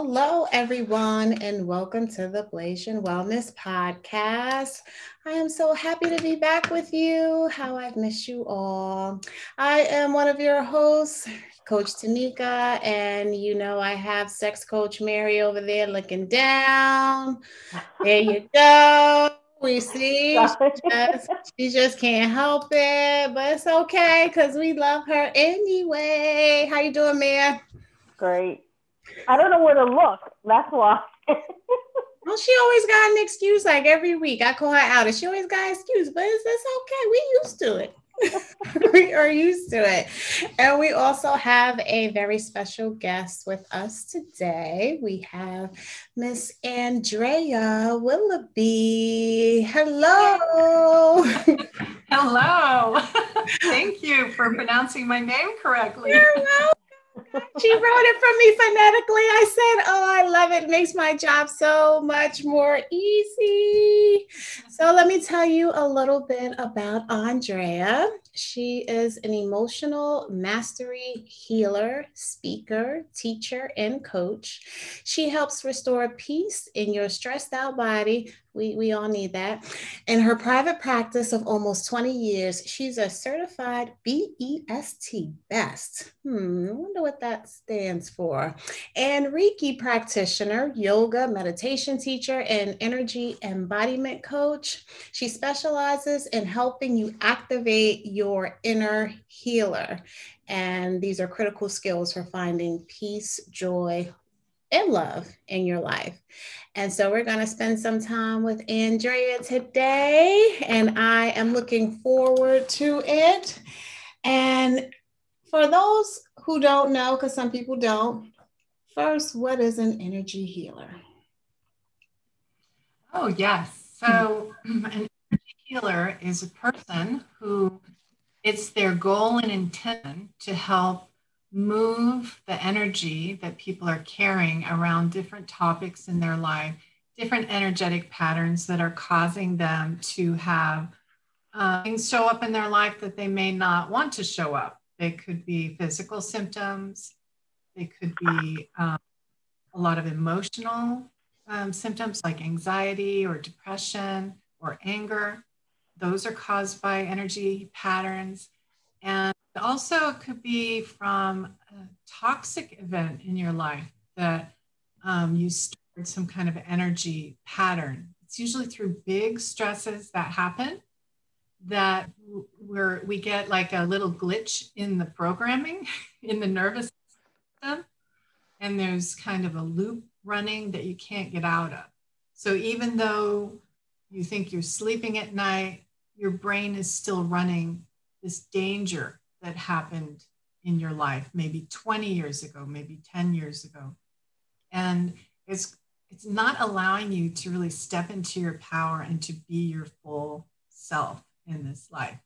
Hello, everyone, and welcome to the Blasian Wellness Podcast. I am so happy to be back with you. How I've missed you all. I am one of your hosts, Coach Tanika, and you know I have sex coach Mary over there looking down. There you go. We see she just, she just can't help it, but it's okay because we love her anyway. How you doing, Mary? Great. I don't know where to look. That's why. well, she always got an excuse. Like every week, I call her out, and she always got an excuse. But it's, it's okay. We used to it. we are used to it. And we also have a very special guest with us today. We have Miss Andrea Willoughby. Hello. Hello. Thank you for pronouncing my name correctly. You're welcome she wrote it for me phonetically. I said, Oh, I love it. it. Makes my job so much more easy. So, let me tell you a little bit about Andrea. She is an emotional mastery healer, speaker, teacher, and coach. She helps restore peace in your stressed out body we, we all need that. In her private practice of almost 20 years, she's a certified BEST best. Hmm, I wonder what that stands for. And Reiki practitioner, yoga, meditation teacher, and energy embodiment coach. She specializes in helping you activate your inner healer. And these are critical skills for finding peace, joy, and love in your life. And so we're going to spend some time with Andrea today, and I am looking forward to it. And for those who don't know, because some people don't, first, what is an energy healer? Oh, yes. So, hmm. an energy healer is a person who it's their goal and intent to help move the energy that people are carrying around different topics in their life, different energetic patterns that are causing them to have uh, things show up in their life that they may not want to show up. They could be physical symptoms, they could be um, a lot of emotional um, symptoms like anxiety or depression or anger. Those are caused by energy patterns. And also, it could be from a toxic event in your life that um, you stored some kind of energy pattern. It's usually through big stresses that happen that we're, we get like a little glitch in the programming in the nervous system. And there's kind of a loop running that you can't get out of. So even though you think you're sleeping at night, your brain is still running this danger that happened in your life, maybe 20 years ago, maybe 10 years ago. And it's it's not allowing you to really step into your power and to be your full self in this life.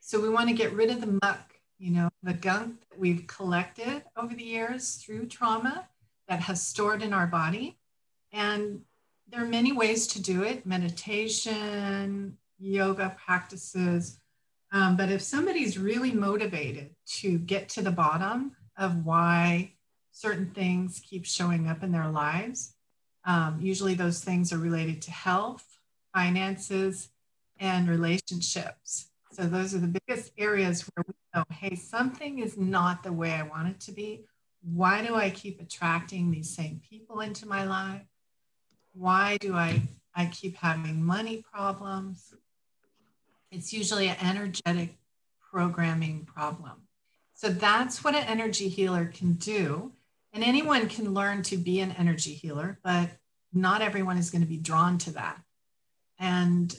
So we want to get rid of the muck, you know, the gunk that we've collected over the years through trauma that has stored in our body. And there are many ways to do it meditation, yoga practices, um, but if somebody's really motivated to get to the bottom of why certain things keep showing up in their lives, um, usually those things are related to health, finances, and relationships. So those are the biggest areas where we know, hey, something is not the way I want it to be. Why do I keep attracting these same people into my life? Why do I, I keep having money problems? It's usually an energetic programming problem. So that's what an energy healer can do. And anyone can learn to be an energy healer, but not everyone is going to be drawn to that. And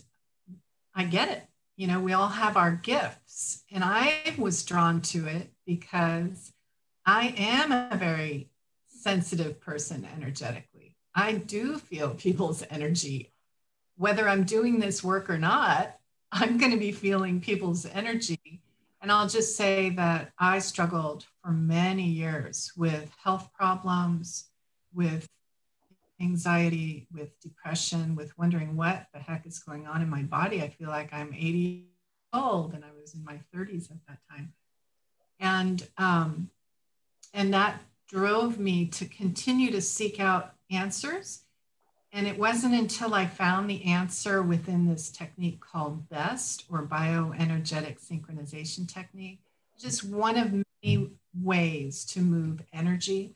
I get it. You know, we all have our gifts. And I was drawn to it because I am a very sensitive person energetically. I do feel people's energy. Whether I'm doing this work or not, I'm going to be feeling people's energy. And I'll just say that I struggled for many years with health problems, with anxiety, with depression, with wondering what the heck is going on in my body. I feel like I'm 80 years old and I was in my 30s at that time. And um, and that drove me to continue to seek out answers. And it wasn't until I found the answer within this technique called BEST or bioenergetic synchronization technique, just one of many ways to move energy.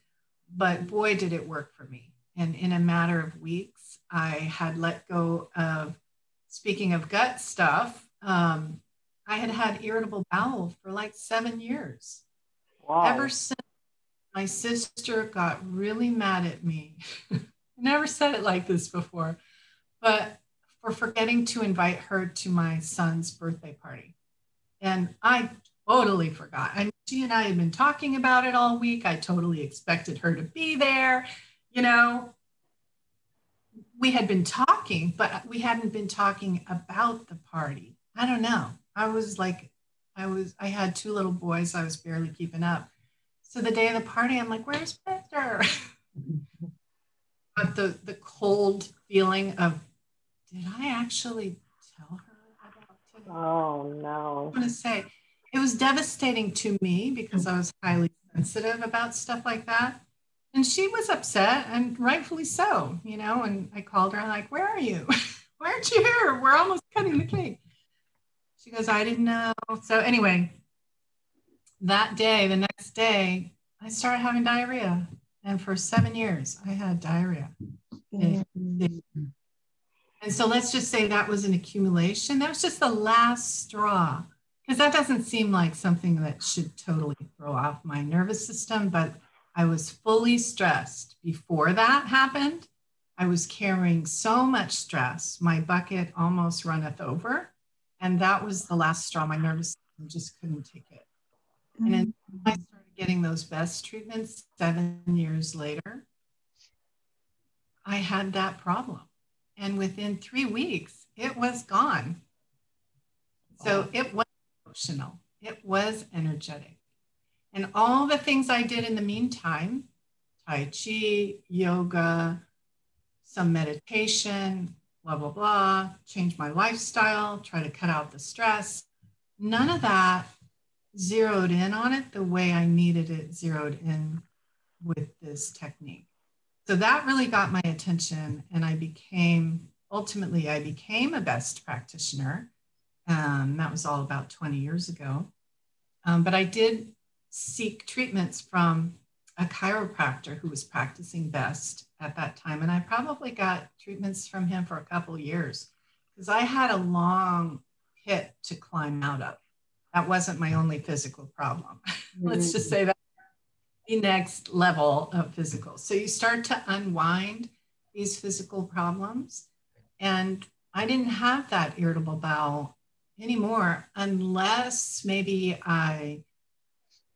But boy, did it work for me. And in a matter of weeks, I had let go of, speaking of gut stuff, um, I had had irritable bowel for like seven years. Wow. Ever since my sister got really mad at me. Never said it like this before, but for forgetting to invite her to my son's birthday party. And I totally forgot. Mean, she and I had been talking about it all week. I totally expected her to be there. You know, we had been talking, but we hadn't been talking about the party. I don't know. I was like, I was, I had two little boys. I was barely keeping up. So the day of the party, I'm like, where's Victor? but the, the cold feeling of, did I actually tell her about it? Oh, no. I want to say, it was devastating to me because I was highly sensitive about stuff like that. And she was upset and rightfully so, you know. And I called her, I'm like, where are you? Why aren't you here? We're almost cutting the cake. She goes, I didn't know. So, anyway, that day, the next day, I started having diarrhea. And for seven years, I had diarrhea. Mm-hmm. And so let's just say that was an accumulation. That was just the last straw because that doesn't seem like something that should totally throw off my nervous system, but I was fully stressed before that happened. I was carrying so much stress, my bucket almost runneth over. And that was the last straw. My nervous system just couldn't take it. And then I started getting those best treatments seven years later. I had that problem. And within three weeks, it was gone. So it was emotional, it was energetic. And all the things I did in the meantime Tai Chi, yoga, some meditation, blah, blah, blah, change my lifestyle, try to cut out the stress. None of that zeroed in on it the way I needed it zeroed in with this technique. So that really got my attention, and I became ultimately, I became a best practitioner um, that was all about 20 years ago. Um, but I did seek treatments from a chiropractor who was practicing best at that time. And I probably got treatments from him for a couple years because I had a long pit to climb out of. That wasn't my only physical problem. Let's just mm. say that the next level of physical. So you start to unwind these physical problems. And I didn't have that irritable bowel anymore unless maybe I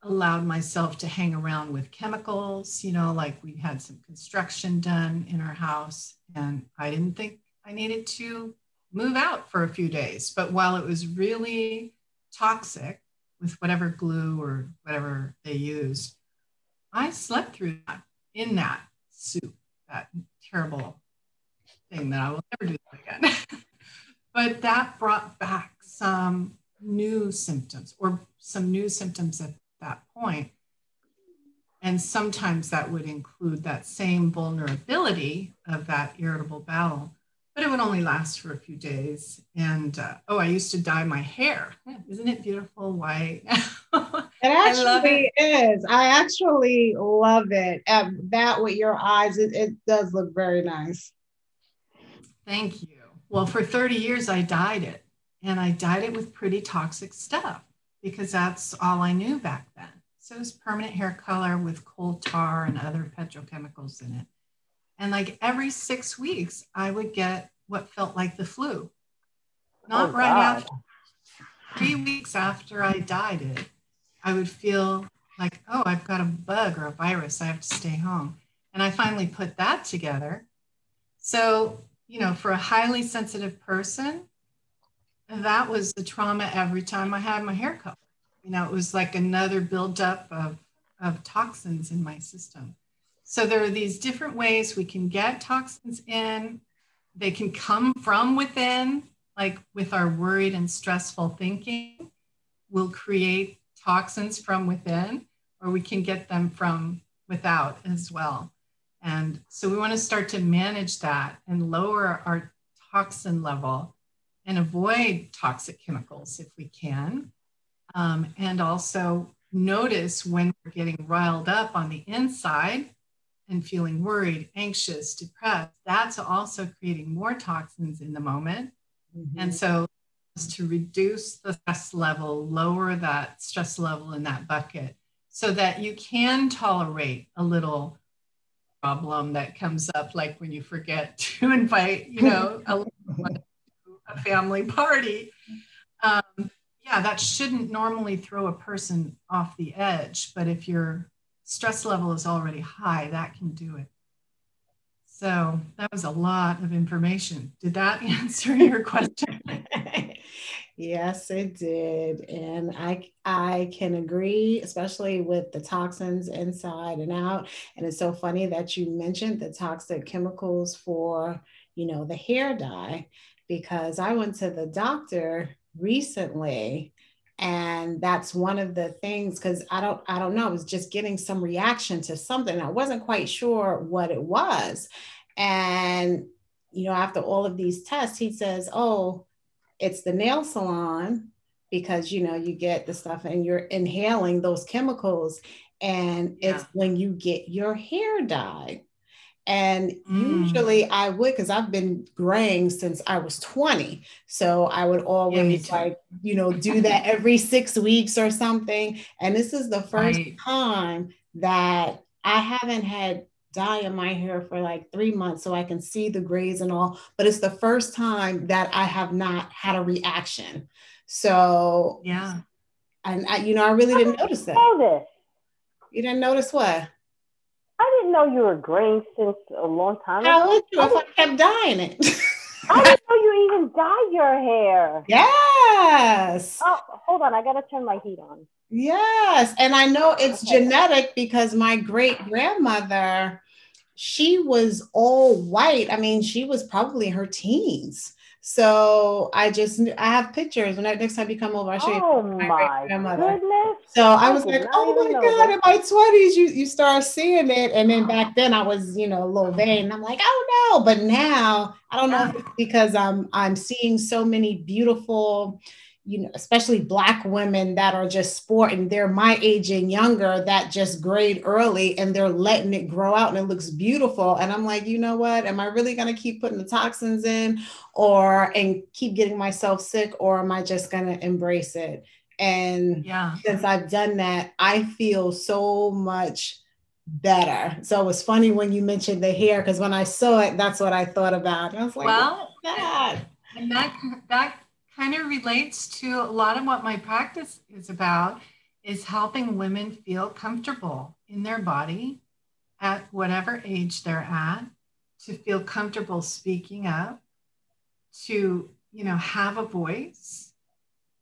allowed myself to hang around with chemicals, you know, like we had some construction done in our house and I didn't think I needed to move out for a few days. But while it was really toxic with whatever glue or whatever they used, I slept through that in that soup, that terrible thing that I will never do again. but that brought back some new symptoms or some new symptoms at that point. And sometimes that would include that same vulnerability of that irritable bowel, but it would only last for a few days. And uh, oh, I used to dye my hair. Isn't it beautiful white? it actually it. is. I actually love it. Um, that with your eyes, it, it does look very nice. Thank you. Well, for 30 years, I dyed it and I dyed it with pretty toxic stuff because that's all I knew back then. So it was permanent hair color with coal tar and other petrochemicals in it. And like every six weeks, I would get what felt like the flu. Not oh, right God. after, three weeks after I dyed it, I would feel like, oh, I've got a bug or a virus. I have to stay home. And I finally put that together. So, you know, for a highly sensitive person, that was the trauma every time I had my hair cut. You know, it was like another buildup of, of toxins in my system. So there are these different ways we can get toxins in. They can come from within, like with our worried and stressful thinking, we'll create toxins from within, or we can get them from without as well. And so we want to start to manage that and lower our toxin level and avoid toxic chemicals if we can. Um, and also notice when we're getting riled up on the inside and feeling worried, anxious, depressed. That's also creating more toxins in the moment. Mm-hmm. And so to reduce the stress level, lower that stress level in that bucket so that you can tolerate a little problem that comes up, like when you forget to invite, you know, a, a family party. Um, yeah, that shouldn't normally throw a person off the edge, but if your stress level is already high, that can do it. So that was a lot of information. Did that answer your question? Yes, it did. And I I can agree, especially with the toxins inside and out. And it's so funny that you mentioned the toxic chemicals for, you know, the hair dye, because I went to the doctor recently and that's one of the things because i don't i don't know i was just getting some reaction to something. I wasn't quite sure what it was. And you know after all of these tests he says oh it's the nail salon because you know you get the stuff and you're inhaling those chemicals. And it's when you get your hair dyed and mm. usually I would, because I've been graying since I was 20. So I would always yeah, like, you know, do that every six weeks or something. And this is the first right. time that I haven't had dye in my hair for like three months so I can see the grays and all. But it's the first time that I have not had a reaction. So yeah. And I, you know, I really didn't notice that. Know this. You didn't notice what? I didn't know you were graying since a long time ago. How would you if I kept dyeing it? I didn't know you even dye your hair. Yes. Oh, hold on. I got to turn my heat on. Yes. And I know it's okay. genetic because my great grandmother she was all white. I mean, she was probably her teens. So I just I have pictures. When next time you come over, I'll show oh you my, my grandmother. Goodness. So I, was like, oh my god, in my twenties, you you start seeing it, and then back then I was you know a little vain. I'm like, oh no, but now I don't know because I'm I'm seeing so many beautiful you know, especially black women that are just sporting, they're my age and younger that just grade early and they're letting it grow out and it looks beautiful. And I'm like, you know what? Am I really gonna keep putting the toxins in or and keep getting myself sick, or am I just gonna embrace it? And yeah, since I've done that, I feel so much better. So it was funny when you mentioned the hair because when I saw it, that's what I thought about. I was like, well, that? And that that kind of relates to a lot of what my practice is about is helping women feel comfortable in their body at whatever age they're at to feel comfortable speaking up to you know have a voice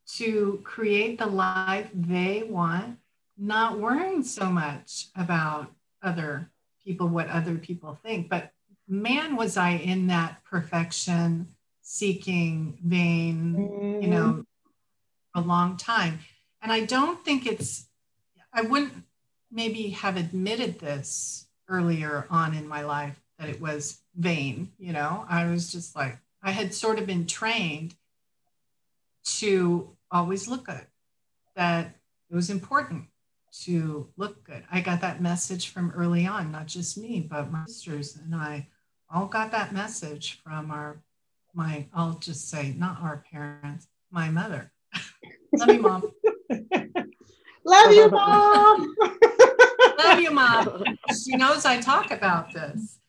to create the life they want not worrying so much about other people what other people think. But man was i in that perfection seeking vain mm-hmm. you know, a long time. And I don't think it's, I wouldn't maybe have admitted this earlier on in my life that it was vain, you know, I was just like, I had sort of been trained to always look good, that it was important to look good. I got that message from early on, not just me, but my sisters and I all got that message from our my, I'll just say, not our parents, my mother. Love you, mom. Love you, mom. Love you, mom. She knows I talk about this.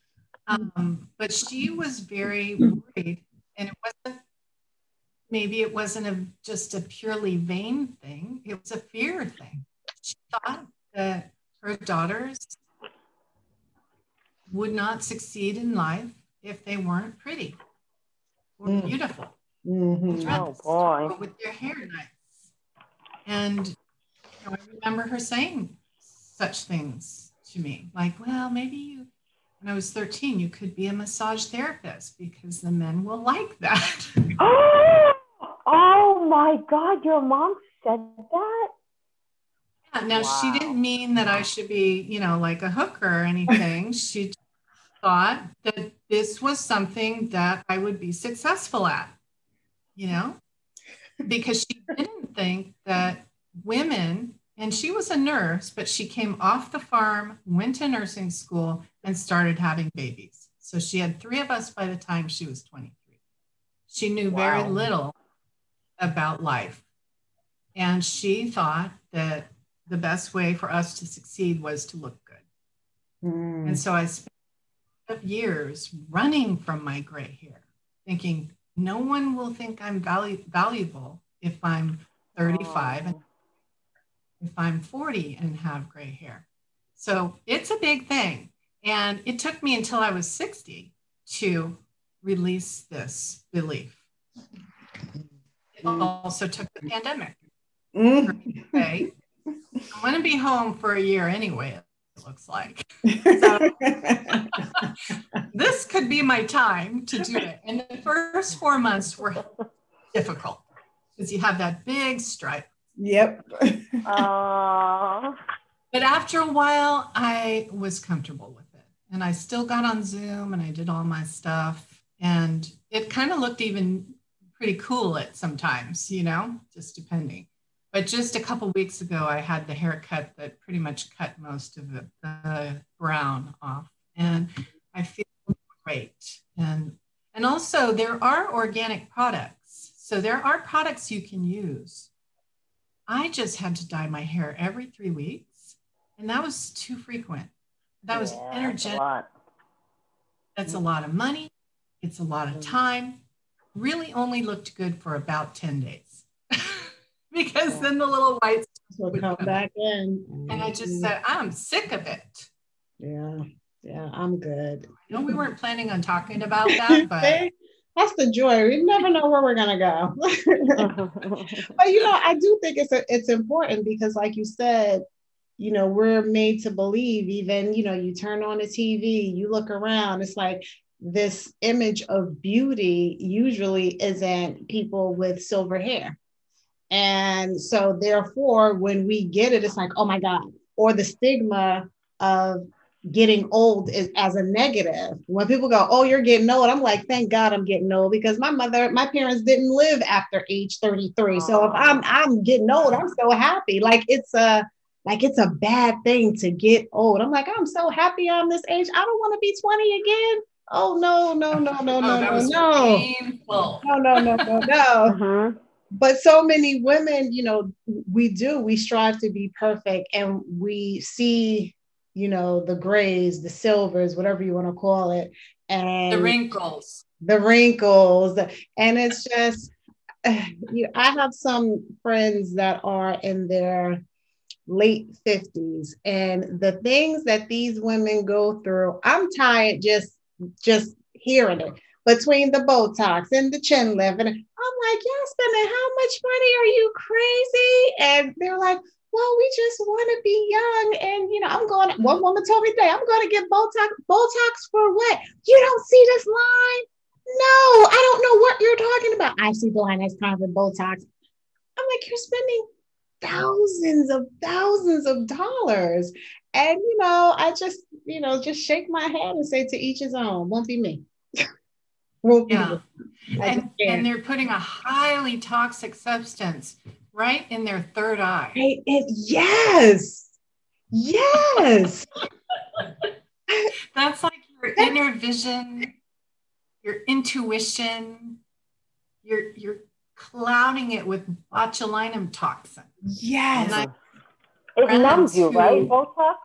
Um, but she was very worried, and it wasn't maybe it wasn't a, just a purely vain thing, it was a fear thing. She thought that her daughters would not succeed in life if they weren't pretty were mm. beautiful. Mm-hmm. Oh boy! With their hair nice, and you know, I remember her saying such things to me, like, "Well, maybe you." When I was 13, you could be a massage therapist because the men will like that. oh, oh my God, your mom said that? Yeah, Now Wow. she didn't mean that I should be, you know, like a hooker or anything. she thought that this was something that I would be successful at, you know, because she didn't think that women, and she was a nurse, but she came off the farm, went to nursing school, and started having babies. So she had three of us by the time she was 23. She knew very little about life. And she thought that the best way for us to succeed was to look good. Mm. And so I spent years running from my gray hair, thinking no one will think I'm valu- valuable if I'm 35 and if I'm 40 and have gray hair. So it's a big thing. And it took me until I was 60 to release this belief. It also took the pandemic. Mm. Okay. I'm going to be home for a year anyway, looks like. So this could be my time to do it. And the first four months were difficult because you have that big stripe. yep. Aw. But after a while, I was comfortable with it. And I still got on Zoom and I did all my stuff. And it kind of looked even pretty cool at sometimes, you know, just depending. But just a couple weeks ago, I had the haircut that pretty much cut most of the, the brown off. And I feel great. And and also there are organic products. So there are products you can use. I just had to dye my hair every three weeks, and that was too frequent. That was Yeah, that's a energetic. That's a lot of money. It's a lot of mm-hmm. time. Really only looked good for about 10 days because then the little whites, will come back in. and I just said, I'm sick of it. yeah, yeah, I'm good. I know we weren't planning on talking about that, but That's the joy. We never know where we're gonna go. but you know, I do think it's a, it's important because, like you said, you know, we're made to believe. Even you know, you turn on the TV, you look around. It's like this image of beauty usually isn't people with silver hair, and so therefore, when we get it, it's like, oh my god, or the stigma of getting old is as a negative. When people go, "Oh, you're getting old," I'm like, "Thank God I'm getting old," because my mother, my parents didn't live after age 33. So if I'm I'm getting old, I'm so happy. Like it's a like it's a bad thing to get old. I'm like, I'm so happy I'm this age. I don't want to be 20 again. Oh no, no, no, no, oh, no, that no, no, painful. no, no, no, no, no Mhm. But so many women, you know, we do, we strive to be perfect and we see, you know, the grays, the silvers, whatever you want to call it, and The wrinkles. the wrinkles. And it's just, you know, I have some friends that are in their late 50s and the things that these women go through, I'm tired just just hearing it between the Botox and the chin lift. And I'm like, y'all spending how much money? Are you crazy? And they're like, well, we just want to be young. And, you know, I'm going, one woman told me today, I'm going to get Botox. Botox for what? You don't see this line? No, I don't know what you're talking about. I see the line that's kind of Botox. I'm like, you're spending thousands of thousands of dollars. And, you know, I just, you know, just shake my head and say to each his own, won't be me. Won't Yeah. And, and they're putting a highly toxic substance right in their third eye. Right, it, yes. Yes. That's like your inner vision, your intuition. You're you're clouding it with botulinum toxin. Yes. And I- It Friends numbs you, right, Botox?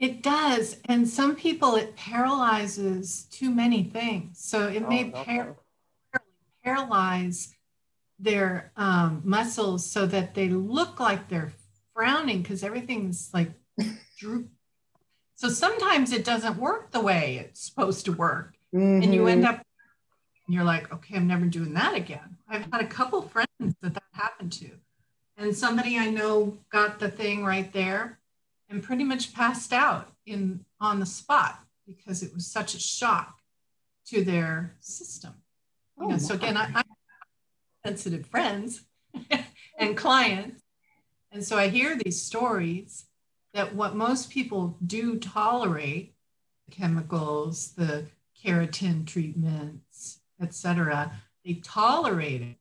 It does, and some people it paralyzes too many things. So it may Oh, par- okay. paralyze their um, muscles so that they look like they're frowning because everything's like droop. So sometimes it doesn't work the way it's supposed to work, and you end up and you're like, okay, I'm never doing that again. I've had a couple friends that that happened to, and somebody I know got the thing right there and pretty much passed out in on the spot because it was such a shock to their system. You know, Oh, so again, I, I have sensitive friends and clients, And so I hear these stories that what most people do tolerate, the chemicals, the keratin treatments, etc., they tolerate it,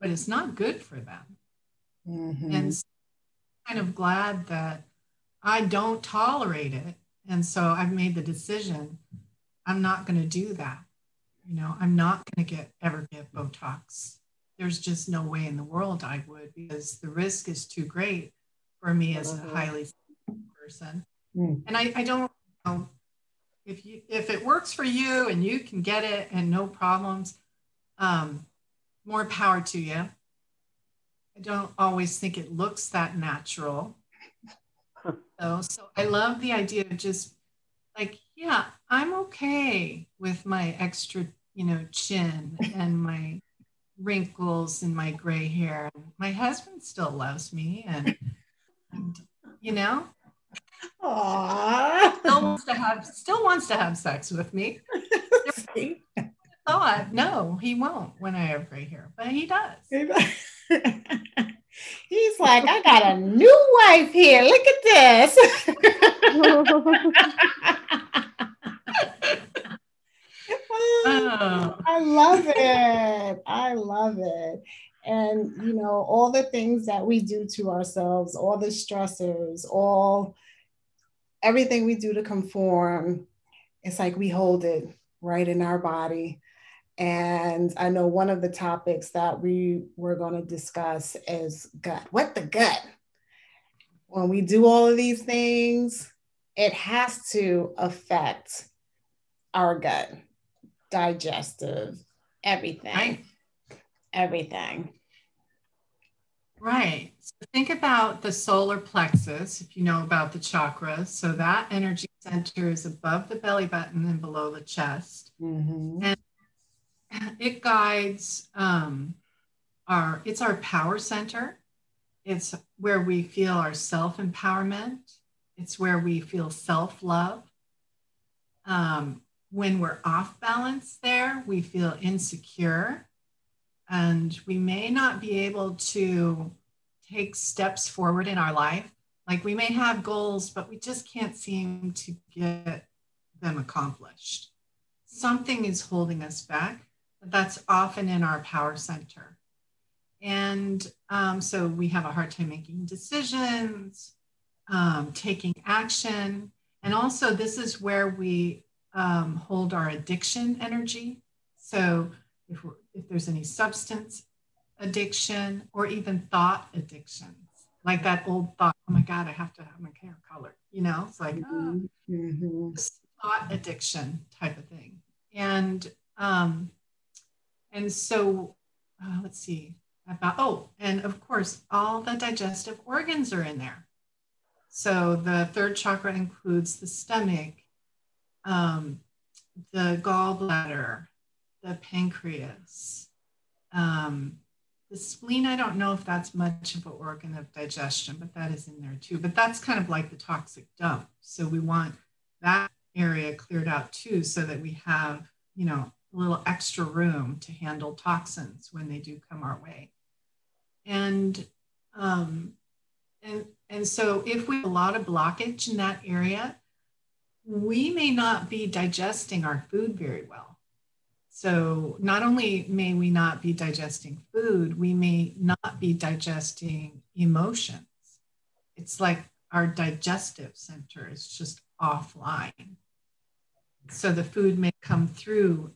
but it's not good for them. Mm-hmm. And so kind of glad that I don't tolerate it. And so I've made the decision I'm not going to do that. You know, I'm not going to get ever get Botox. There's just no way in the world I would because the risk is too great for me as a uh-huh. highly person. Mm. And I, I don't know if you if it works for you and you can get it and no problems, um, more power to you. I don't always think it looks that natural. so, so I love the idea of just like, yeah, I'm okay with my extra, you know, chin and my wrinkles and my gray hair. My husband still loves me and, and you know, Aww. still wants to have still wants to have sex with me. thought no, he won't when I have gray hair, but he does. He's like, I got a new wife here. Look at this. oh. I love it. I love it. And, you know, all the things that we do to ourselves, all the stressors, all everything we do to conform, it's like we hold it right in our body. And I know one of the topics that we were going to discuss is gut. What the gut? When we do all of these things, it has to affect our gut, digestive, everything. Right. Everything. Right. So think about the solar plexus, if you know about the chakras. So that energy center is above the belly button and below the chest. Mm-hmm. And it guides um, our, it's our power center. It's where we feel our self empowerment. It's where we feel self love. Um, when we're off balance there, we feel insecure and we may not be able to take steps forward in our life. Like we may have goals, but we just can't seem to get them accomplished. Something is holding us back. That's often in our power center. And um, so we have a hard time making decisions, um, taking action. And also, this is where we um, hold our addiction energy. So if, if there's any substance addiction or even thought addictions, like that old thought, oh my God, I have to have my hair colored, you know, it's like mm-hmm. oh, mm-hmm. thought addiction type of thing. And, um, and so uh, let's see about, oh, and of course, all the digestive organs are in there. So the third chakra includes the stomach, um, the gallbladder, the pancreas. Um, the spleen, I don't know if that's much of an organ of digestion, but that is in there too. But that's kind of like the toxic dump. So we want that area cleared out too, so that we have, you know, a little extra room to handle toxins when they do come our way. And um, and and so if we have a lot of blockage in that area, we may not be digesting our food very well. So not only may we not be digesting food, we may not be digesting emotions. It's like our digestive center is just offline. So the food may come through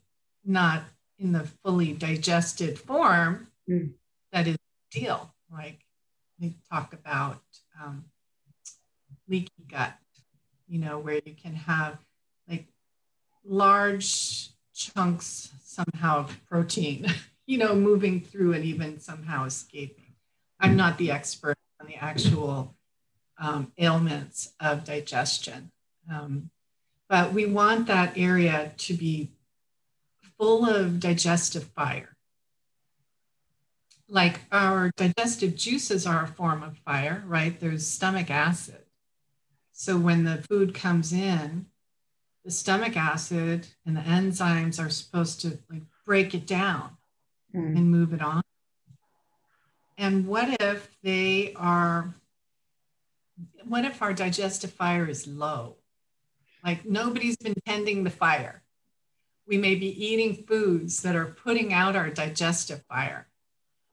not in the fully digested form mm. that is ideal. Like we talk about um, leaky gut, you know, where you can have like large chunks somehow of protein, you know, moving through and even somehow escaping. I'm not the expert on the actual um, ailments of digestion, um, but we want that area to be full of digestive fire. Like our digestive juices are a form of fire, right? There's stomach acid. So when the food comes in, the stomach acid and the enzymes are supposed to like break it down mm. and move it on. And what if they are, what if our digestive fire is low? Like nobody's been tending the fire. We may be eating foods that are putting out our digestive fire.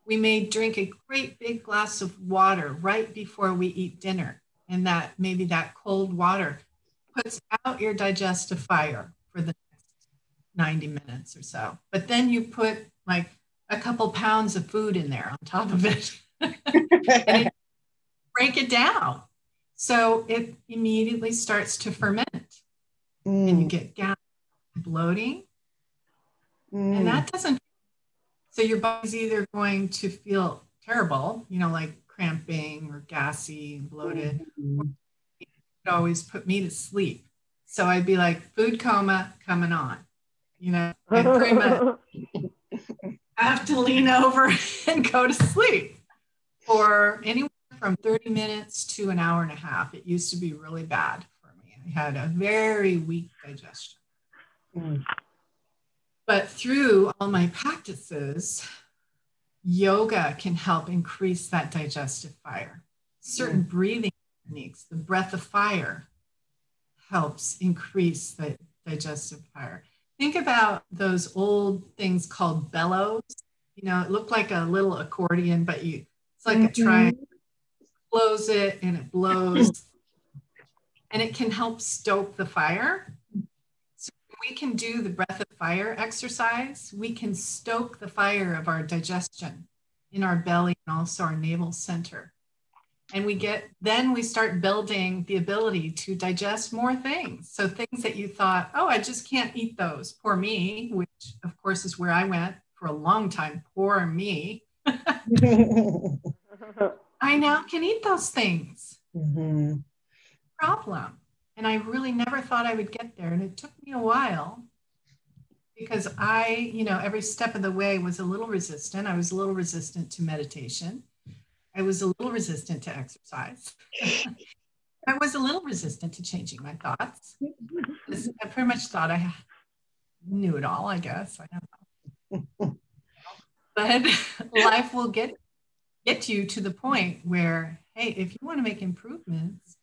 We may drink a great big glass of water right before we eat dinner, and that maybe that cold water puts out your digestive fire for the next 90 minutes or so. But then you put like a couple pounds of food in there on top of it and it, break it down. So it immediately starts to ferment mm. and you mm. get gas bloating. Mm. And that doesn't, so your body's either going to feel terrible, you know, like cramping or gassy and bloated. Mm-hmm. It always put me to sleep. So I'd be like, food coma coming on, you know, and pretty much I have to lean over and go to sleep for anywhere from 30 minutes to an hour and a half. It used to be really bad for me. I had a very weak digestion. Mm. But through all my practices, yoga can help increase that digestive fire. Certain mm. breathing techniques, the breath of fire, helps increase the digestive fire. Think about those old things called bellows. You know, it looked like a little accordion, but you it's like mm-hmm. a triangle. Close it and it blows. and it can help stoke the fire. We can do the breath of fire exercise. We can stoke the fire of our digestion in our belly and also our navel center. And we get then we start building the ability to digest more things. So things that you thought oh i just can't eat those. Poor me which of course is where i went for a long time. Poor me. I now can eat those things. Mm-hmm. problem and i really never thought i would get there and it took me a while because i you know every step of the way was a little resistant i was a little resistant to meditation I was a little resistant to exercise. I was a little resistant to changing my thoughts. I pretty much thought I knew it all, I guess. I don't know. But life will get get you to the point where, hey, if you want to make improvements,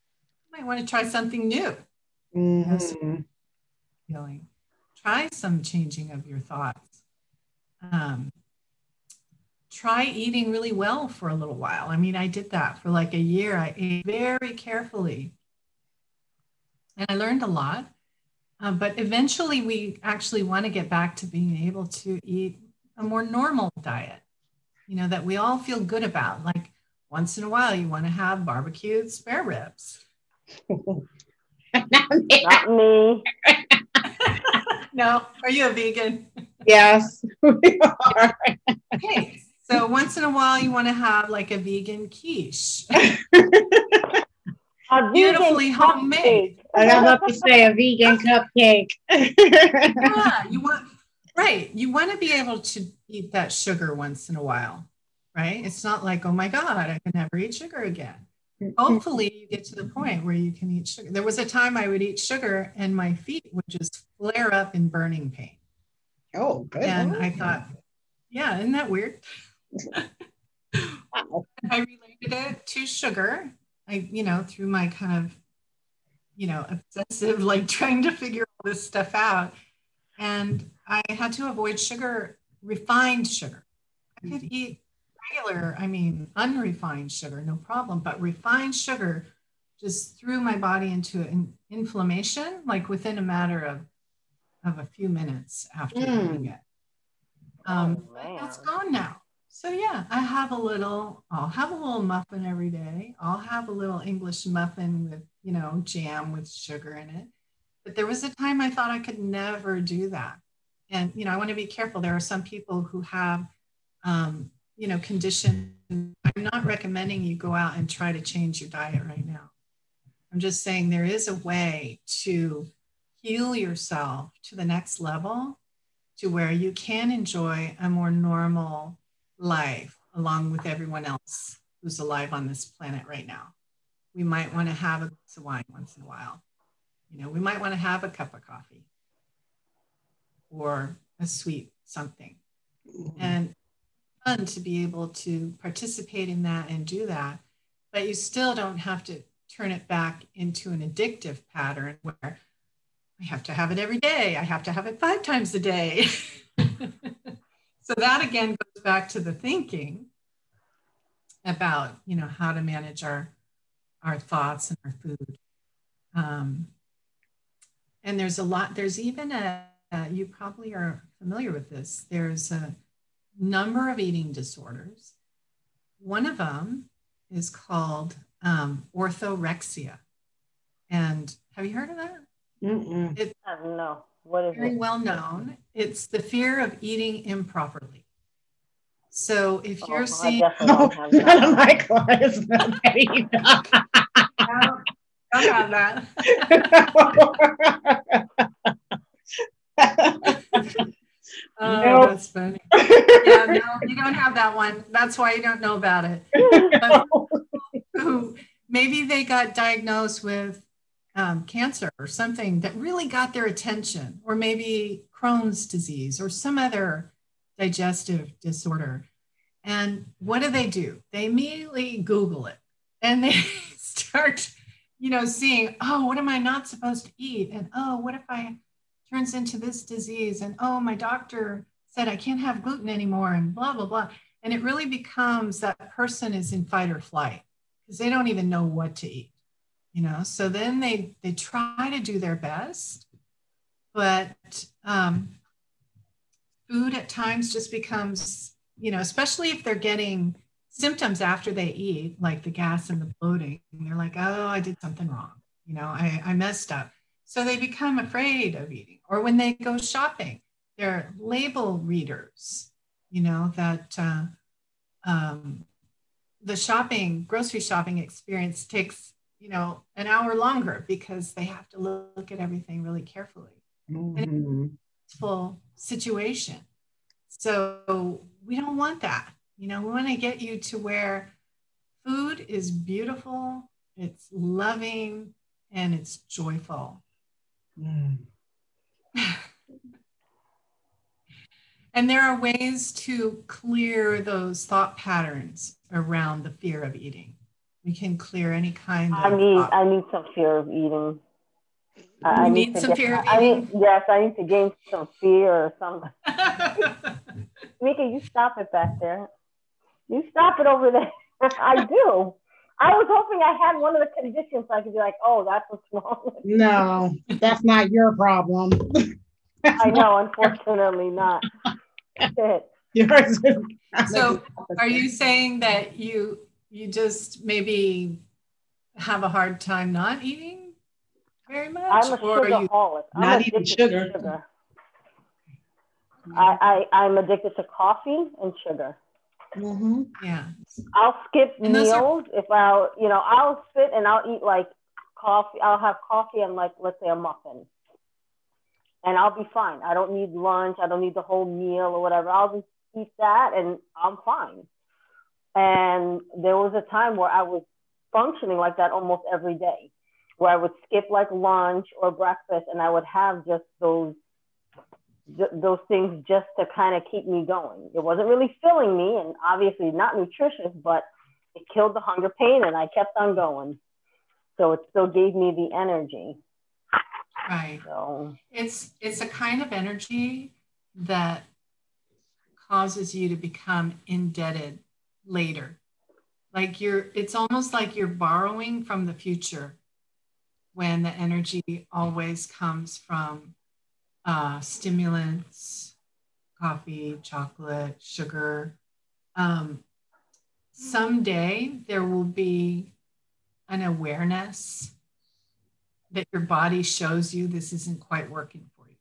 might want to try something new. Mm-hmm. feeling. Try some changing of your thoughts. Um, try eating really well for a little while. I mean, I did that for like a year. I ate very carefully and I learned a lot. Um, but eventually, we actually want to get back to being able to eat a more normal diet, you know, that we all feel good about. Like once in a while, you want to have barbecued spare ribs. Not me. no, are you a vegan? Yes, we are. Okay, so once in a while, you want to have like a vegan quiche. a beautifully homemade. I was about to say a vegan cupcake. yeah, you want right. You want to be able to eat that sugar once in a while, right? It's not like, oh my God, I can never eat sugar again. Hopefully, you get to the point where you can eat sugar. There was a time I would eat sugar and my feet would just flare up in burning pain. Oh, good. And I thought, yeah, isn't that weird? wow. I related it to sugar. I, you know, through my kind of, you know, obsessive, like trying to figure all this stuff out. And I had to avoid sugar, refined sugar. I could mm-hmm. eat regular, I mean, unrefined sugar, no problem, but refined sugar just threw my body into an inflammation, like within a matter of, of a few minutes after mm. eating it. Um, oh, that's gone now. So yeah, I have a little, I'll have a little muffin every day. I'll have a little English muffin with, you know, jam with sugar in it. But there was a time I thought I could never do that. And, you know, I want to be careful. There are some people who have, um, you know, condition. I'm not recommending you go out and try to change your diet right now. I'm just saying there is a way to heal yourself to the next level to where you can enjoy a more normal life along with everyone else who's alive on this planet right now. We might want to have a glass of wine once in a while. You know, we might want to have a cup of coffee or a sweet something. Mm-hmm. And fun to be able to participate in that and do that. But you still don't have to turn it back into an addictive pattern where I have to have it every day. I have to have it five times a day. so that again goes back to the thinking about, you know, how to manage our our thoughts and our food. Um, and there's a lot, there's even a, you probably are familiar with this, there's a number of eating disorders. One of them is called um, orthorexia. And have you heard of that? Mm-mm. It's no. What is very it? well known. It's the fear of eating improperly. So if you're oh, seeing, oh, none of my clients know that don't have that. oh, nope. that's funny. Yeah, no, you don't have that one. That's why you don't know about it. who maybe they got diagnosed with um, cancer or something that really got their attention, or maybe Crohn's disease or some other digestive disorder. And what do they do? They immediately Google it and they start you know, seeing, oh, what am I not supposed to eat? And oh, what if I turns into this disease? And oh, my doctor said I can't have gluten anymore and blah, blah, blah. And it really becomes that person is in fight or flight because they don't even know what to eat, you know? So then they, they try to do their best, but um, food at times just becomes, you know, especially if they're getting symptoms after they eat, like the gas and the bloating, they're like, oh, I did something wrong. You know, I, I messed up. So they become afraid of eating. Or when they go shopping, they're label readers, you know, that uh, um, the shopping, grocery shopping experience takes, you know, an hour longer because they have to look at everything really carefully. Mm-hmm. full situation. So we don't want that. You know, we want to get you to where food is beautiful, it's loving, and it's joyful. Mm. and there are ways to clear those thought patterns around the fear of eating. We can clear any kind I of. need. Thought. I need some fear of eating. I need, need some get, fear of I eating. Need, yes, I need to gain some fear or something. Mika, you stop it back there. You stop it over there. I do. I was hoping I had one of the conditions so I could be like, oh, that's what's wrong. No, that's not your problem. I know, unfortunately not. so are you saying that you you just maybe have a hard time not eating very much? I'm a sugarholic. I'm not eating sugar. sugar. I, I, I'm addicted to coffee and sugar. Mm-hmm. Yeah. I'll skip and meals are- if I'll, you know, I'll sit and I'll eat like coffee. I'll have coffee and like, let's say a muffin. And I'll be fine. I don't need lunch. I don't need the whole meal or whatever. I'll just eat that and I'm fine. And there was a time where I was functioning like that almost every day, where I would skip like lunch or breakfast and I would have just those th- those things just to kind of keep me going. It wasn't really filling me and obviously not nutritious, but it killed the hunger pain and I kept on going. So it still gave me the energy. Right. So it's it's a kind of energy that causes you to become indebted later. Like you're it's almost like you're borrowing from the future when the energy always comes from uh, stimulants, coffee, chocolate, sugar. Um, someday there will be an awareness that your body shows you this isn't quite working for you.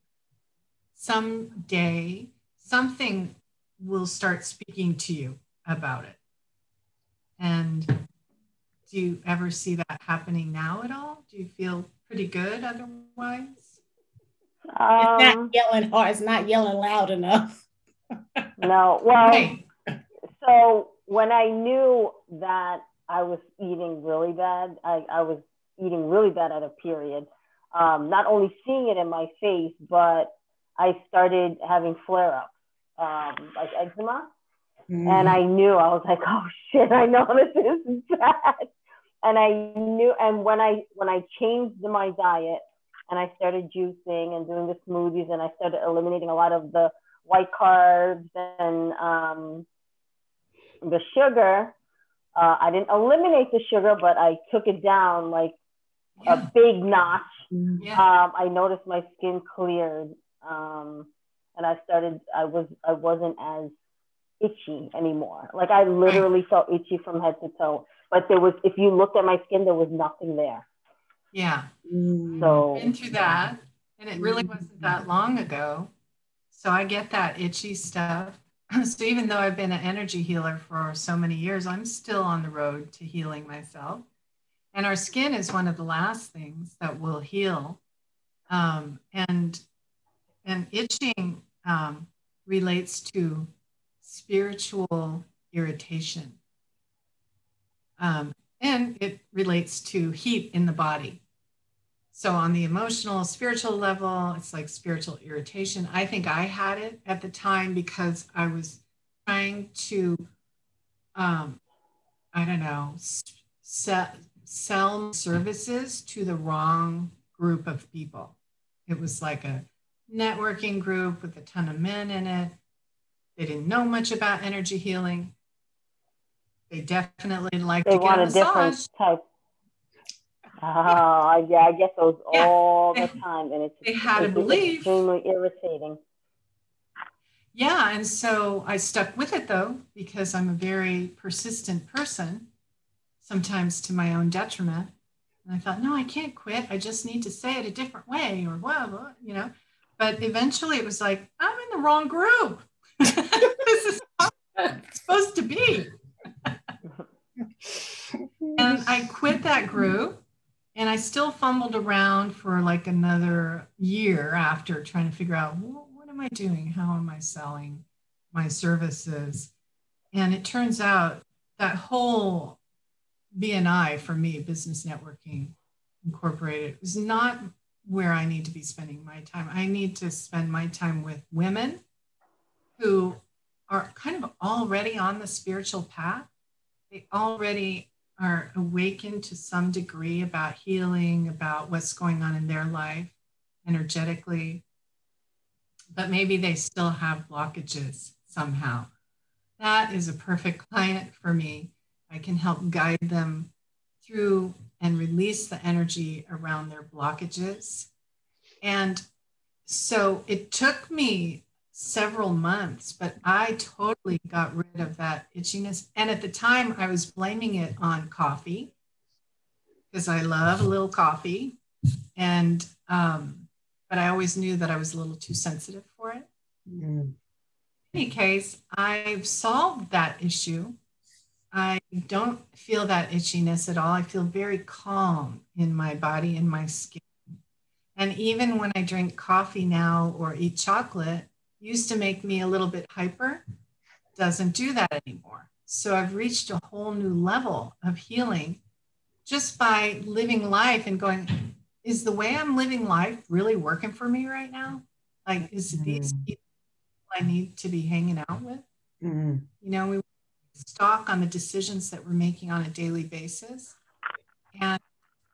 Someday something will start speaking to you about it. And do you ever see that happening now at all? Do you feel pretty good otherwise? Um, it's not um, yelling hard. It's not yelling loud enough. no. Well, so when I knew that I was eating really bad, I, I was eating really bad at a period. Um, not only seeing it in my face, but I started having flare ups, um, like eczema. Mm. And I knew I was like, oh shit, I know this is bad. And I knew, and when I when I changed my diet and I started juicing and doing the smoothies and I started eliminating a lot of the white carbs and um, the sugar, uh, I didn't eliminate the sugar, but I took it down like yeah. a big notch. Yeah. Um, I noticed my skin cleared, um, and I started. I was. I wasn't as itchy anymore. Like I literally felt itchy from head to toe. But there was, if you looked at my skin, there was nothing there. Yeah. So been through that, and it really wasn't that long ago. So I get that itchy stuff. so even though I've been an energy healer for so many years, I'm still on the road to healing myself. And our skin is one of the last things that will heal. Um, and and itching um, relates to spiritual irritation. Um, and it relates to heat in the body. So, on the emotional, spiritual level, it's like spiritual irritation. I think I had it at the time because I was trying to, um, I don't know, sell, sell services to the wrong group of people. It was like a networking group with a ton of men in it. They didn't know much about energy healing. They definitely like they to want get a, a different type. Oh, yeah, I get those yeah. all the time, and it's they had to believe extremely irritating. Yeah, and so I stuck with it though because I'm a very persistent person, sometimes to my own detriment. And I thought, no, I can't quit. I just need to say it a different way, or blah, blah, you know. But eventually, it was like I'm in the wrong group. this is supposed to be. And I quit that group and I still fumbled around for like another year after trying to figure out well, what am I doing? How am I selling my services? And it turns out that whole BNI for me, Business Networking Incorporated, is not where I need to be spending my time. I need to spend my time with women who are kind of already on the spiritual path. They already are awakened to some degree about healing, about what's going on in their life energetically, but maybe they still have blockages somehow. That is a perfect client for me. I can help guide them through and release the energy around their blockages. And so it took me several months, but I totally got rid of that itchiness. And at the time, I was blaming it on coffee because I love a little coffee. And, um, but I always knew that I was a little too sensitive for it. Mm. In any case, I've solved that issue. I don't feel that itchiness at all. I feel very calm in my body and my skin. And even when I drink coffee now or eat chocolate, used to make me a little bit hyper doesn't do that anymore. So I've reached a whole new level of healing just by living life and going, is the way I'm living life really working for me right now? Like, is mm-hmm. these people I need to be hanging out with? Mm-hmm. You know, we stock on the decisions that we're making on a daily basis and,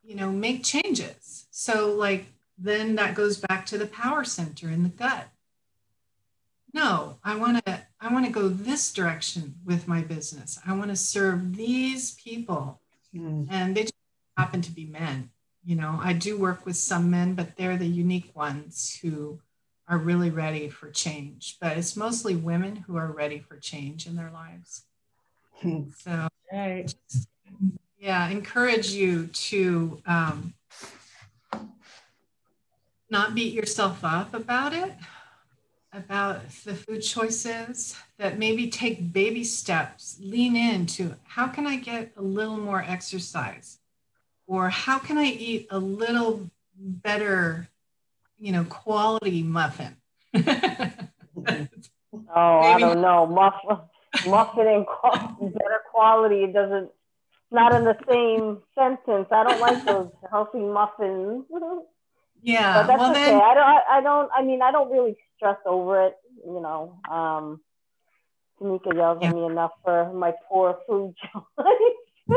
you know, make changes. So, like, then that goes back to the power center in the gut no i want to i want to go this direction with my business i want to serve these people mm. and they just happen to be men you know i do work with some men but they're the unique ones who are really ready for change but it's mostly women who are ready for change in their lives hmm. so right. just, yeah encourage you to um, not beat yourself up about it about the food choices that maybe take baby steps, lean into how can I get a little more exercise? Or how can I eat a little better, you know, quality muffin? oh, I don't know. Muffin, muffin and better quality it doesn't, not in the same sentence. I don't like those healthy muffins. Yeah, but that's well, okay. Then, I don't. I, I don't. I mean, I don't really stress over it. You know, um, Tamika yells at me enough for my poor food choice.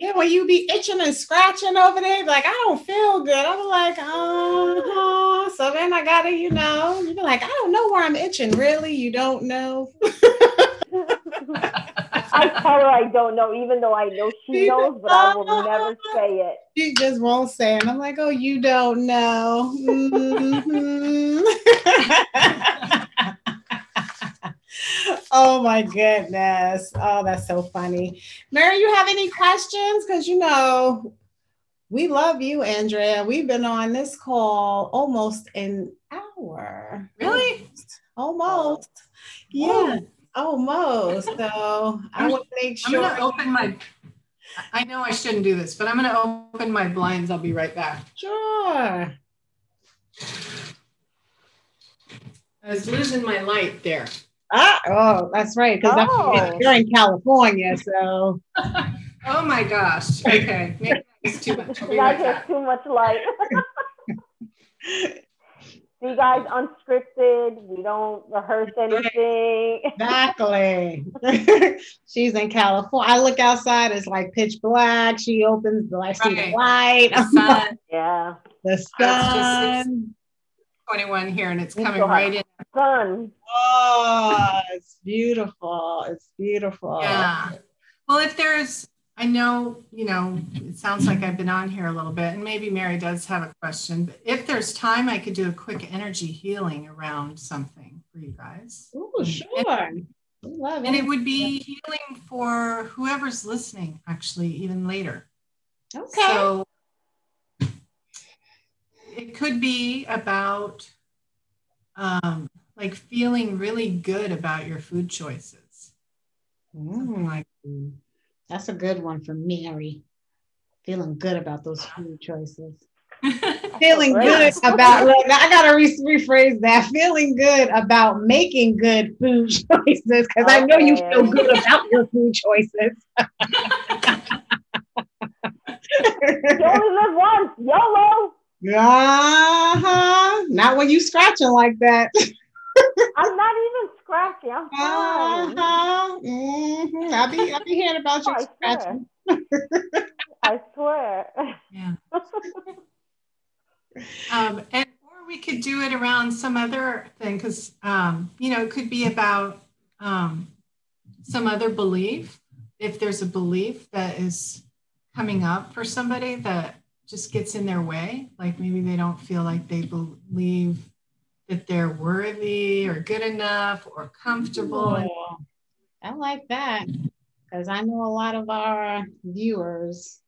yeah, when you be itching and scratching over there, like I don't feel good. I'm like, uh-huh. So then I gotta, you know, you be like, I don't know where I'm itching. Really? You don't know? I tell her I don't know, even though I know she knows, but I will never say it. She just won't say it. I'm like, oh, you don't know. Mm-hmm. oh my goodness. Oh, that's so funny. Mary, you have any questions? Because you know, we love you, Andrea. We've been on this call almost an hour. Really? Almost. Yeah. Almost. So I want to make sure. I'm going to open my. I know I shouldn't do this, but I'm going to open my blinds. I'll be right back. Sure. I was losing my light there. Ah, oh, that's right. Because oh. you're in California, so. oh my gosh. Okay. Maybe that's too much. That right too much light. you guys unscripted. We don't rehearse anything. Exactly. She's in California. I look outside, it's like pitch black. She opens the light, see the light. The sun. yeah. The sun. 21 here and it's coming right in. Sun. Oh, it's beautiful. It's beautiful. Yeah. Well, if there's I know, you know, it sounds like I've been on here a little bit, and maybe Mary does have a question. But if there's time, I could do a quick energy healing around something for you guys. Oh, sure. And, Love and it. it would be healing for whoever's listening, actually, even later. Okay. So it could be about um, like feeling really good about your food choices. Mm. Like that's a good one for Mary. Feeling good about those food choices. Feeling good about, look, I gotta re- rephrase that. Feeling good about making good food choices because okay. I know you feel good about your food choices. you only live once, YOLO. Uh-huh. Not when you scratching like that. I'm not even scratchy. I'm fine. Uh-huh. Mm-hmm. I'll be I'll be hearing about you scratching. I swear. Yeah. um, and or we could do it around some other thing because um, you know it could be about um, some other belief. If there's a belief that is coming up for somebody that just gets in their way, like maybe they don't feel like they believe that they're worthy or good enough or comfortable. Oh, I like that because I know a lot of our viewers,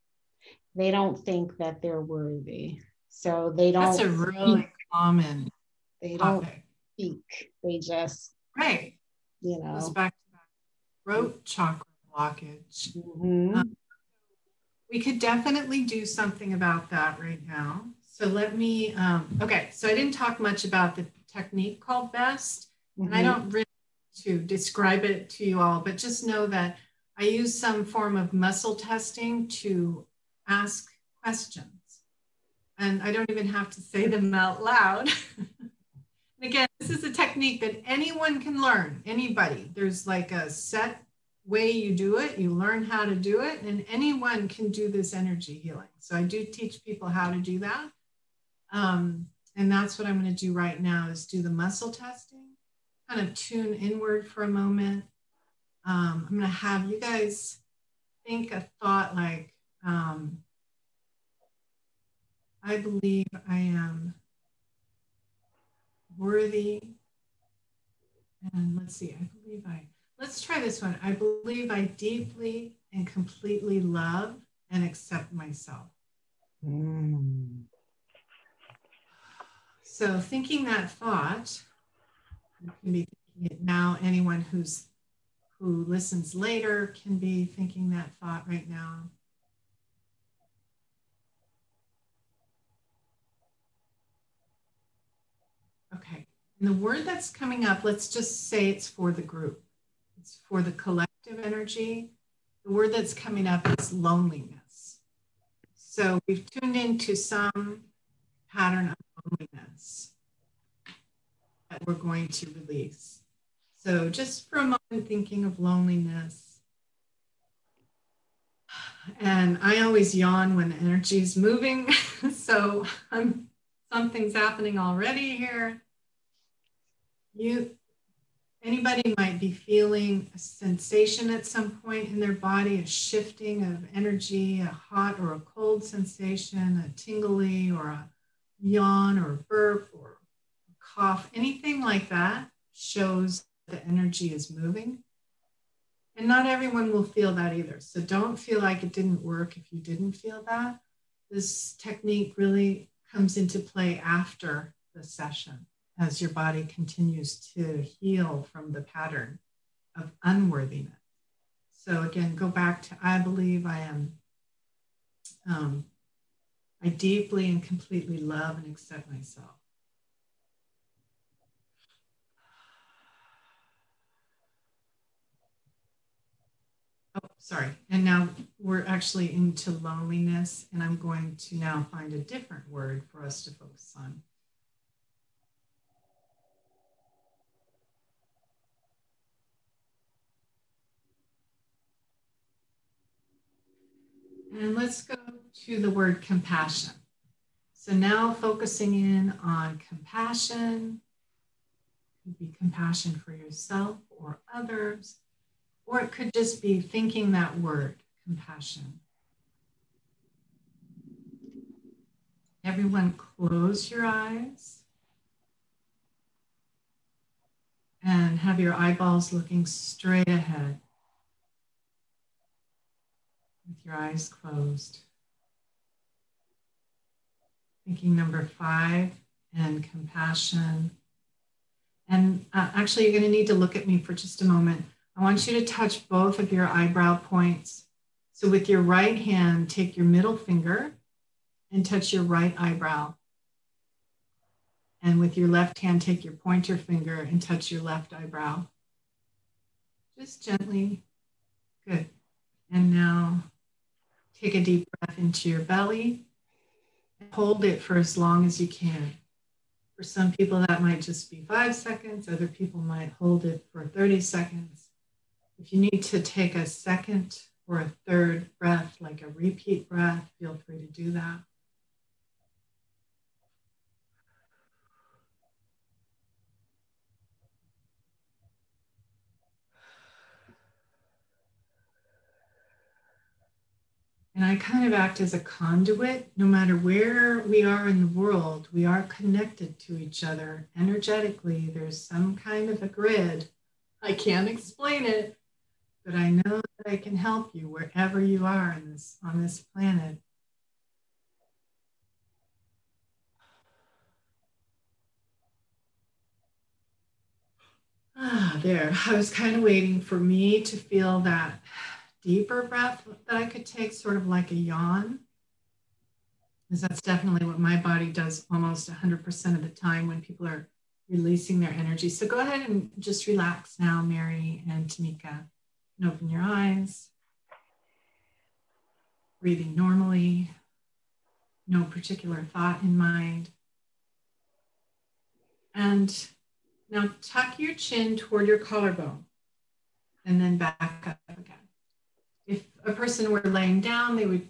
they don't think that they're worthy. So they don't. That's a really speak. common. They don't topic. speak. They just. Right. You know. Goes back to that throat chakra blockage. Mm-hmm. Um, we could definitely do something about that right now. So let me, um, okay, so I didn't talk much about the technique called BEST, mm-hmm. and I mm-hmm. don't really to describe it to you all, but just know that I use some form of muscle testing to ask questions. And I don't even have to say them out loud. And again, this is a technique that anyone can learn, anybody. There's like a set way you do it, you learn how to do it, and anyone can do this energy healing. So I do teach people how to do that. Um, and that's what I'm going to do right now is do the muscle testing, kind of tune inward for a moment. Um, I'm going to have you guys think a thought like, um, I believe I am worthy. And let's see, I believe I, let's try this one. I believe I deeply and completely love and accept myself. Mm. So thinking that thought, you can be thinking it now. Anyone who's who listens later can be thinking that thought right now. Okay, and the word that's coming up, let's just say it's for the group. It's for the collective energy. The word that's coming up is loneliness. So we've tuned into some pattern of loneliness that we're going to release. So, just for a moment, thinking of loneliness. And I always yawn when the energy is moving. so, I'm, something's happening already here. You, anybody might be feeling a sensation at some point in their body, a shifting of energy, a hot or a cold sensation, a tingly or a yawn or burp or cough, anything like that shows the energy is moving. And not everyone will feel that either. So don't feel like it didn't work if you didn't feel that. This technique really comes into play after the session as your body continues to heal from the pattern of unworthiness. So again, go back to I believe I am. Um, I deeply and completely love and accept myself. Oh, sorry. And now we're actually into loneliness, and I'm going to now find a different word for us to focus on. And let's go to the word compassion. So now focusing in on compassion, could be compassion for yourself or others, or it could just be thinking that word, compassion. Everyone, close your eyes and have your eyeballs looking straight ahead with your eyes closed. Thinking number five and compassion. And uh, actually, you're going to need to look at me for just a moment. I want you to touch both of your eyebrow points. So, with your right hand, take your middle finger and touch your right eyebrow. And with your left hand, take your pointer finger and touch your left eyebrow. Just gently. Good. And now Take a deep breath into your belly hold it for as long as you can. For some people, that might just be five seconds. Other people might hold it for 30 seconds. If you need to take a second or a third breath, like a repeat breath, feel free to do that. And I kind of act as a conduit. No matter where we are in the world, we are connected to each other energetically. There's some kind of a grid. I can't explain it, but I know that I can help you wherever you are this, on this planet. Ah, there. I was kind of waiting for me to feel that deeper breath that I could take, sort of like a yawn. Because that's definitely what my body does almost 100% of the time when people are releasing their energy. So go ahead and just relax now, Mary and Tamika, and open your eyes. Breathing normally, no particular thought in mind. And now tuck your chin toward your collarbone and then back up again a person were laying down, they would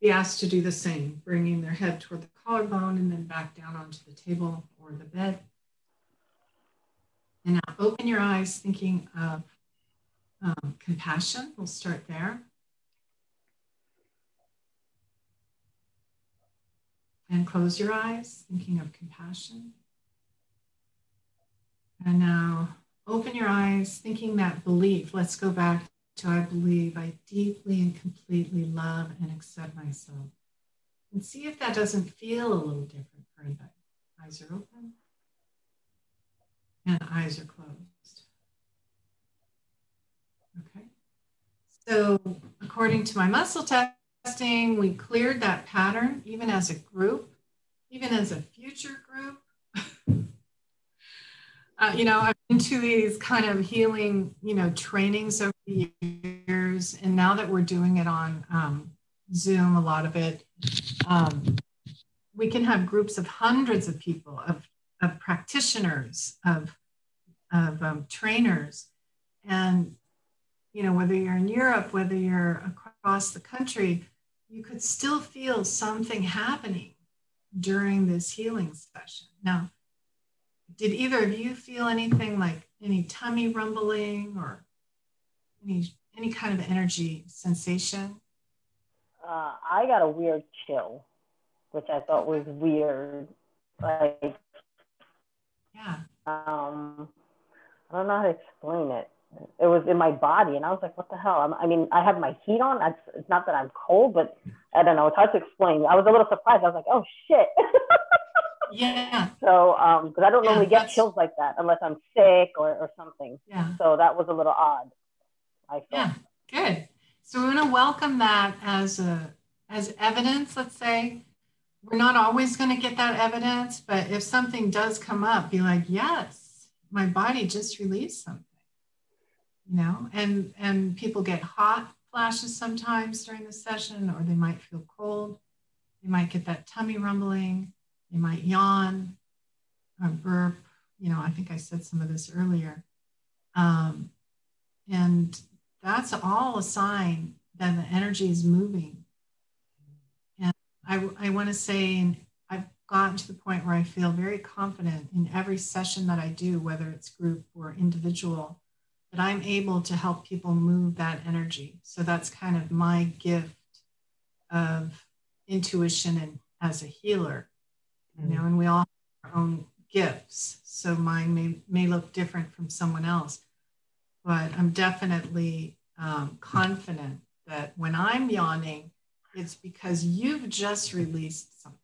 be asked to do the same, bringing their head toward the collarbone and then back down onto the table or the bed. And now open your eyes, thinking of um, compassion. We'll start there. And close your eyes, thinking of compassion. And now open your eyes, thinking that belief. Let's go back to I believe I deeply and completely love and accept myself. And see if that doesn't feel a little different for anybody. Eyes are open and eyes are closed. Okay. So, according to my muscle testing, we cleared that pattern even as a group, even as a future group. uh, you know, I've been to these kind of healing, you know, trainings over years, and now that we're doing it on um, Zoom, a lot of it, um, we can have groups of hundreds of people, of, of practitioners, of of um, trainers. And, you know, whether you're in Europe, whether you're across the country, you could still feel something happening during this healing session. Now, did either of you feel anything like any tummy rumbling or any any kind of energy sensation? Uh, I got a weird chill, which I thought was weird. Like, yeah. Um, I don't know how to explain it. It was in my body, and I was like, "What the hell?" i mean, I have my heat on. it's not that I'm cold, but I don't know. It's hard to explain. I was a little surprised. I was like, "Oh shit." yeah. So, um, because I don't yeah, normally get chills like that unless I'm sick or, or something. Yeah. So that was a little odd. I thought. Yeah. Good. So we're going to welcome that as a as evidence. Let's say we're not always going to get that evidence, but if something does come up, be like, yes, my body just released something. You know, and and people get hot flashes sometimes during the session, or they might feel cold. They might get that tummy rumbling. They might yawn or burp. You know, I think I said some of this earlier. Um, and that's all a sign that the energy is moving. And I, I want to say, I've gotten to the point where I feel very confident in every session that I do, whether it's group or individual, that I'm able to help people move that energy. So that's kind of my gift of intuition and as a healer, you know, mm. and we all have our own gifts. So mine may, may look different from someone else but I'm definitely um, confident that when I'm yawning, it's because you've just released something.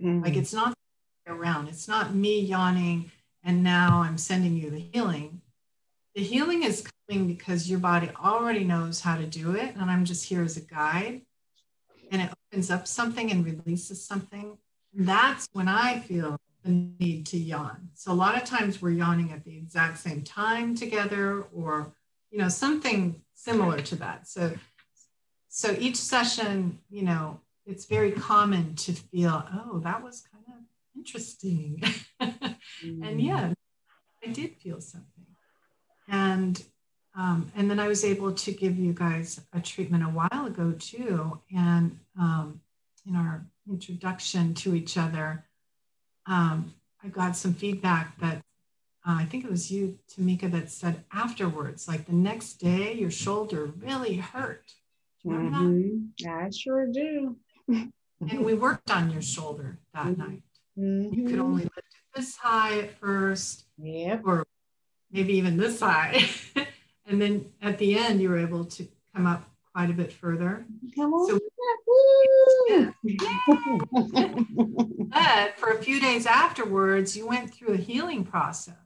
Mm-hmm. Like it's not around, it's not me yawning and now I'm sending you the healing. The healing is coming because your body already knows how to do it, and I'm just here as a guide. And it opens up something and releases something. That's when I feel the need to yawn. So a lot of times we're yawning at the exact same time together or you know something similar to that. So so each session, you know, it's very common to feel, oh, that was kind of interesting. And yeah, I did feel something. And um, and then I was able to give you guys a treatment a while ago too. And um, in our introduction to each other, um, I got some feedback that uh, I think it was you, Tamika, that said afterwards, like the next day, your shoulder really hurt. Mm-hmm. I sure do. and we worked on your shoulder that mm-hmm. night. Mm-hmm. You could only lift it this high at first, yep. or maybe even this high. and then at the end, you were able to come up quite a bit further. Come on. So, yeah. but for a few days afterwards, you went through a healing process.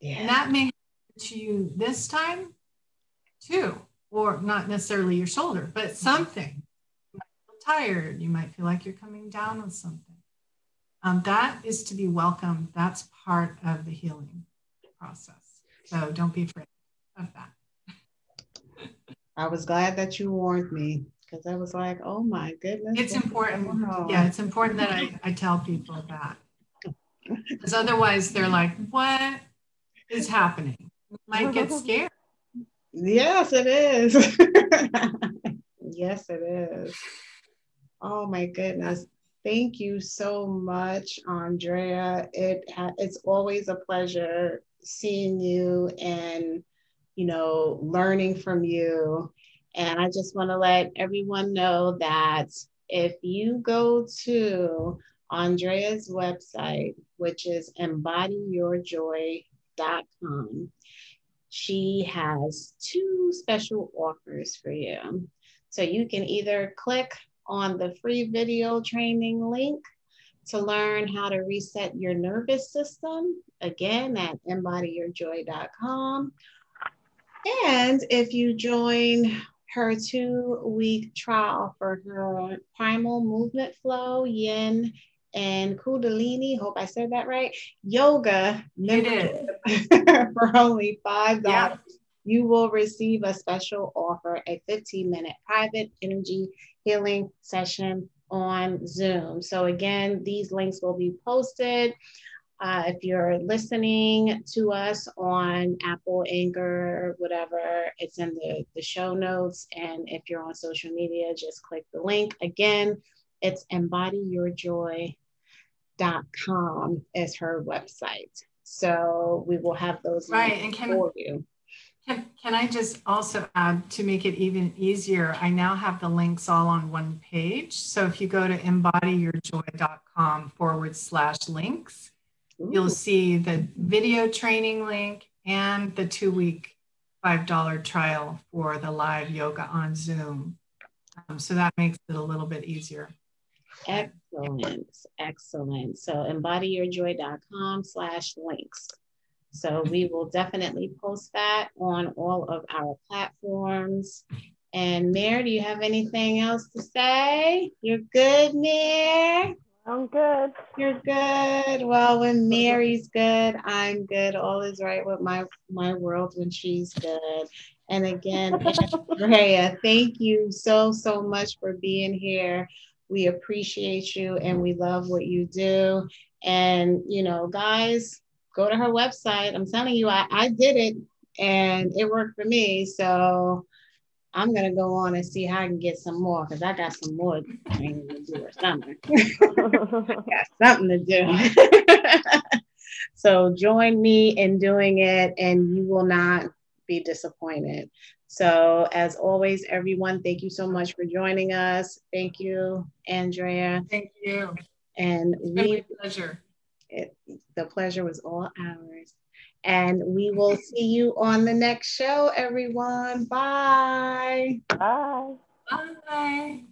Yeah. And that may happen to you this time too, or not necessarily your shoulder, but something. You might feel tired. You might feel like you're coming down with something. Um, that is to be welcomed. That's part of the healing process. So don't be afraid of that. I was glad that you warned me because I was like, oh my goodness. It's important. Yeah, it's important that I, I tell people that. Because otherwise they're like, what is happening? might get scared. Yes, it is. yes, it is. Oh my goodness. Thank you so much, Andrea. It it's always a pleasure seeing you and you know, learning from you. And I just want to let everyone know that if you go to Andrea's website, which is embodyyourjoy.com, she has two special offers for you. So you can either click on the free video training link to learn how to reset your nervous system, again at embodyyourjoy.com, and if you join her two week trial for her primal movement flow, yin, and Kundalini, hope I said that right, yoga for only $5, yeah. you will receive a special offer a 15 minute private energy healing session on Zoom. So, again, these links will be posted Uh, if you're listening to us on Apple, Anchor, whatever, it's in the, the show notes. And if you're on social media, just click the link. Again, it's embodyyourjoy.com is her website. So we will have those right. and can, for you. Can, can I just also add to make it even easier? I now have the links all on one page. So if you go to embodyyourjoy.com forward slash links, You'll see the video training link and the two week $5 trial for the live yoga on Zoom. Um, so that makes it a little bit easier. Excellent. Excellent. So embodyyourjoy.com slash links. So we will definitely post that on all of our platforms. And Mare, do you have anything else to say? You're good, Mare. I'm good. You're good. Well, when Mary's good, I'm good. All is right with my my world when she's good. And again, Andrea, thank you so so much for being here. We appreciate you and we love what you do. And you know, guys, go to her website. I'm telling you, I, I did it and it worked for me. So I'm gonna go on and see how I can get some more because I got some more training to do or something. got something to do. so join me in doing it, and you will not be disappointed. So as always, everyone, thank you so much for joining us. Thank you, Andrea. Thank you. And we pleasure. It, the pleasure was all ours. And we will see you on the next show, everyone. Bye. Bye. Bye.